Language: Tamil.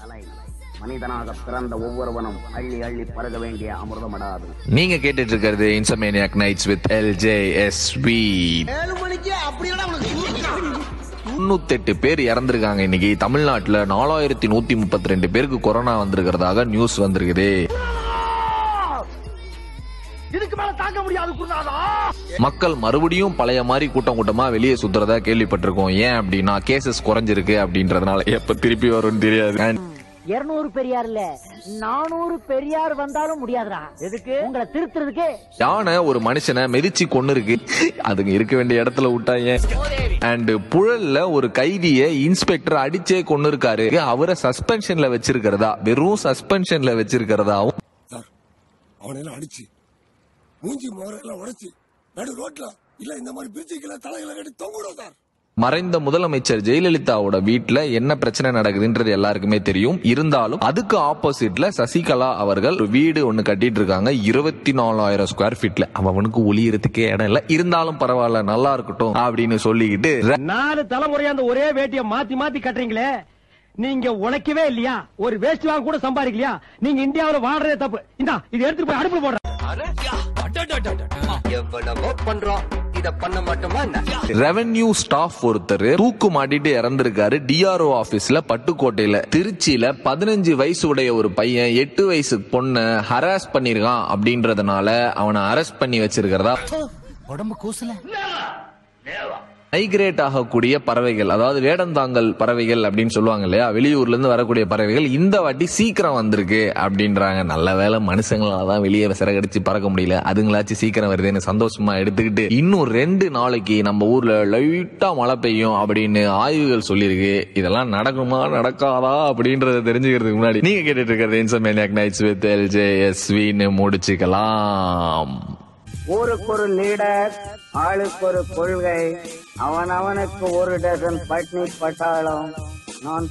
தலை. மனிதனாக பிறந்த ஒவ்வொருவனும் அள்ளி அள்ளி பருக வேண்டிய அமிர்தமடாது. நீங்க கேட்டுட்டு இருக்கிறது insomniac nights with L J S V ஏழு மணிக்கு அப்படி தொண்ணூத்தெட்டு பேர் இறந்திருக்காங்க இன்னைக்கு. தமிழ்நாட்டுல நாலாயிரத்தி நூத்தி முப்பத்தி ரெண்டு பேருக்கு கொரோனா வந்திருக்கிறதாக நியூஸ் வந்திருக்குது. இதுக்கு மேல தாங்க முடியாது குருநாதா. மக்கள் மறுபடியும் பழைய மாதிரி கூட்டம் கூட்டமா வெளியே சுத்துறதா கேள்விப்பட்டிருக்கோம். ஏன் அப்படின்னா கேசஸ் குறைஞ்சிருக்கு அப்படின்றதுனால. எப்ப திருப்பி வரும்னு தெரியாது. And இருநூறு பெரியார் இல்ல நானூறு பெரியார் வந்தாலும் முடியாதுடா. எதுக்கு? உங்களை திருத்துறதுக்கு. யானை ஒரு மனுஷனை மிதிச்சு கொண்டு இருக்கு. அதுங்க இருக்க வேண்டிய இடத்துல விட்டாங்க அண்ட் புழல்ல ஒரு கைதிய இன்ஸ்பெக்டர் அடிச்சே கொண்டு இருக்காரு. அவரை சஸ்பென்ஷன்ல வச்சிருக்கிறதா? வெறும் சஸ்பென்ஷன்ல வச்சிருக்கிறதாவும் சார் அவனையெல்லாம் அடிச்சு. மூஞ்சி முகரெல்லாம் உடைச்சு நடு ரோட்ல இல்ல இந்த மாதிரி பிரிட்ஜுக்குள்ள தலைகளை கட்டி தொங்கிடும் சார். மறைந்த முதலமைச்சர் ஜெயலலிதாவோட வீட்ல என்ன பிரச்சனை நடக்குதுன்றது எல்லாருக்குமே தெரியும். இருந்தாலும் அதுக்கு ஆப்போசிட்ல சசிகலா அவர்கள் வீடு ஒண்ணு கட்டிட்டு இருக்காங்க இருபத்தி நாலாயிரம் ஸ்கொயர் ஃபீட்ல அவனுக்கு ஒளியறதுக்கே இடம் இல்ல. இருந்தாலும் பரவாயில்ல நல்லா இருக்கட்டும் அப்படின்னு சொல்லிக்கிட்டு நாலு தலைமுறையா அந்த ஒரே வேட்டிய மாத்தி மாத்தி கட்டுறீங்களே? நீங்க உழைக்கவே இல்லையா? ஒரு வேஸ்ட் வாங்க கூட சம்பாதிக்கலையா? நீங்க இந்தியாவுல வாழ்றதே தப்பு. இந்தா இது எடுத்துட்டு போய் அடுப்புல போடுற. எவ்வளவோ பண்றோம். இத பண்ண மாட்டோமா என்ன? ரெவென்யூ ஸ்டாஃப் ஒருத்தர் தூக்கு மாட்டிட்டு இறந்திருக்காரு. டிஆர்ஓ ஆபீஸ்ல பட்டுக்கோட்டையில. திருச்சியில பதினஞ்சு வயசு உடைய ஒரு பையன் எட்டு வயசு பொண்ண ஹராஸ் பண்ணிருக்கான் அப்படின்றதுனால அவனை அரெஸ்ட் பண்ணி வச்சிருக்கிறதா? மைக்ரேட் ஆகக்கூடிய பறவைகள் அதாவது வேடந்தாங்கல் பறவைகள் அப்படின்னு சொல்லுவாங்க இல்லையா? வெளியூர்ல இருந்து வரக்கூடிய பறவைகள் இந்த வாட்டி சீக்கிரம் வந்திருக்கு அப்படின்றாங்க. நல்ல வேளை மனுஷங்களால தான் வெளியே சிறகடிச்சு பறக்க முடியல. அதுங்களாச்சும் சீக்கிரம் வருதுன்னு சந்தோஷமா எடுத்துக்கிட்டு இன்னும் ரெண்டு நாளைக்கு நம்ம ஊர்ல லைட்டா மழை பெய்யும் அப்படின்னு ஆய்வுகள் சொல்லியிருக்கு. இதெல்லாம் நடக்குமா நடக்காதா அப்படின்றத தெரிஞ்சுக்கிறதுக்கு முன்னாடி நீங்க கேட்டுட்டு இருக்கிறது இன்சமேனியாக் நைட்ஸ் வித் எல்ஜேஎஸ்வின்னு முடிச்சுக்கலாம். ஊருக்கு ஒரு லீடர் ஆளுக்கு ஒரு கொள்கை. அவன் அவனுக்கு ஒரு டசன் பட்னி பட்டாளம் நான்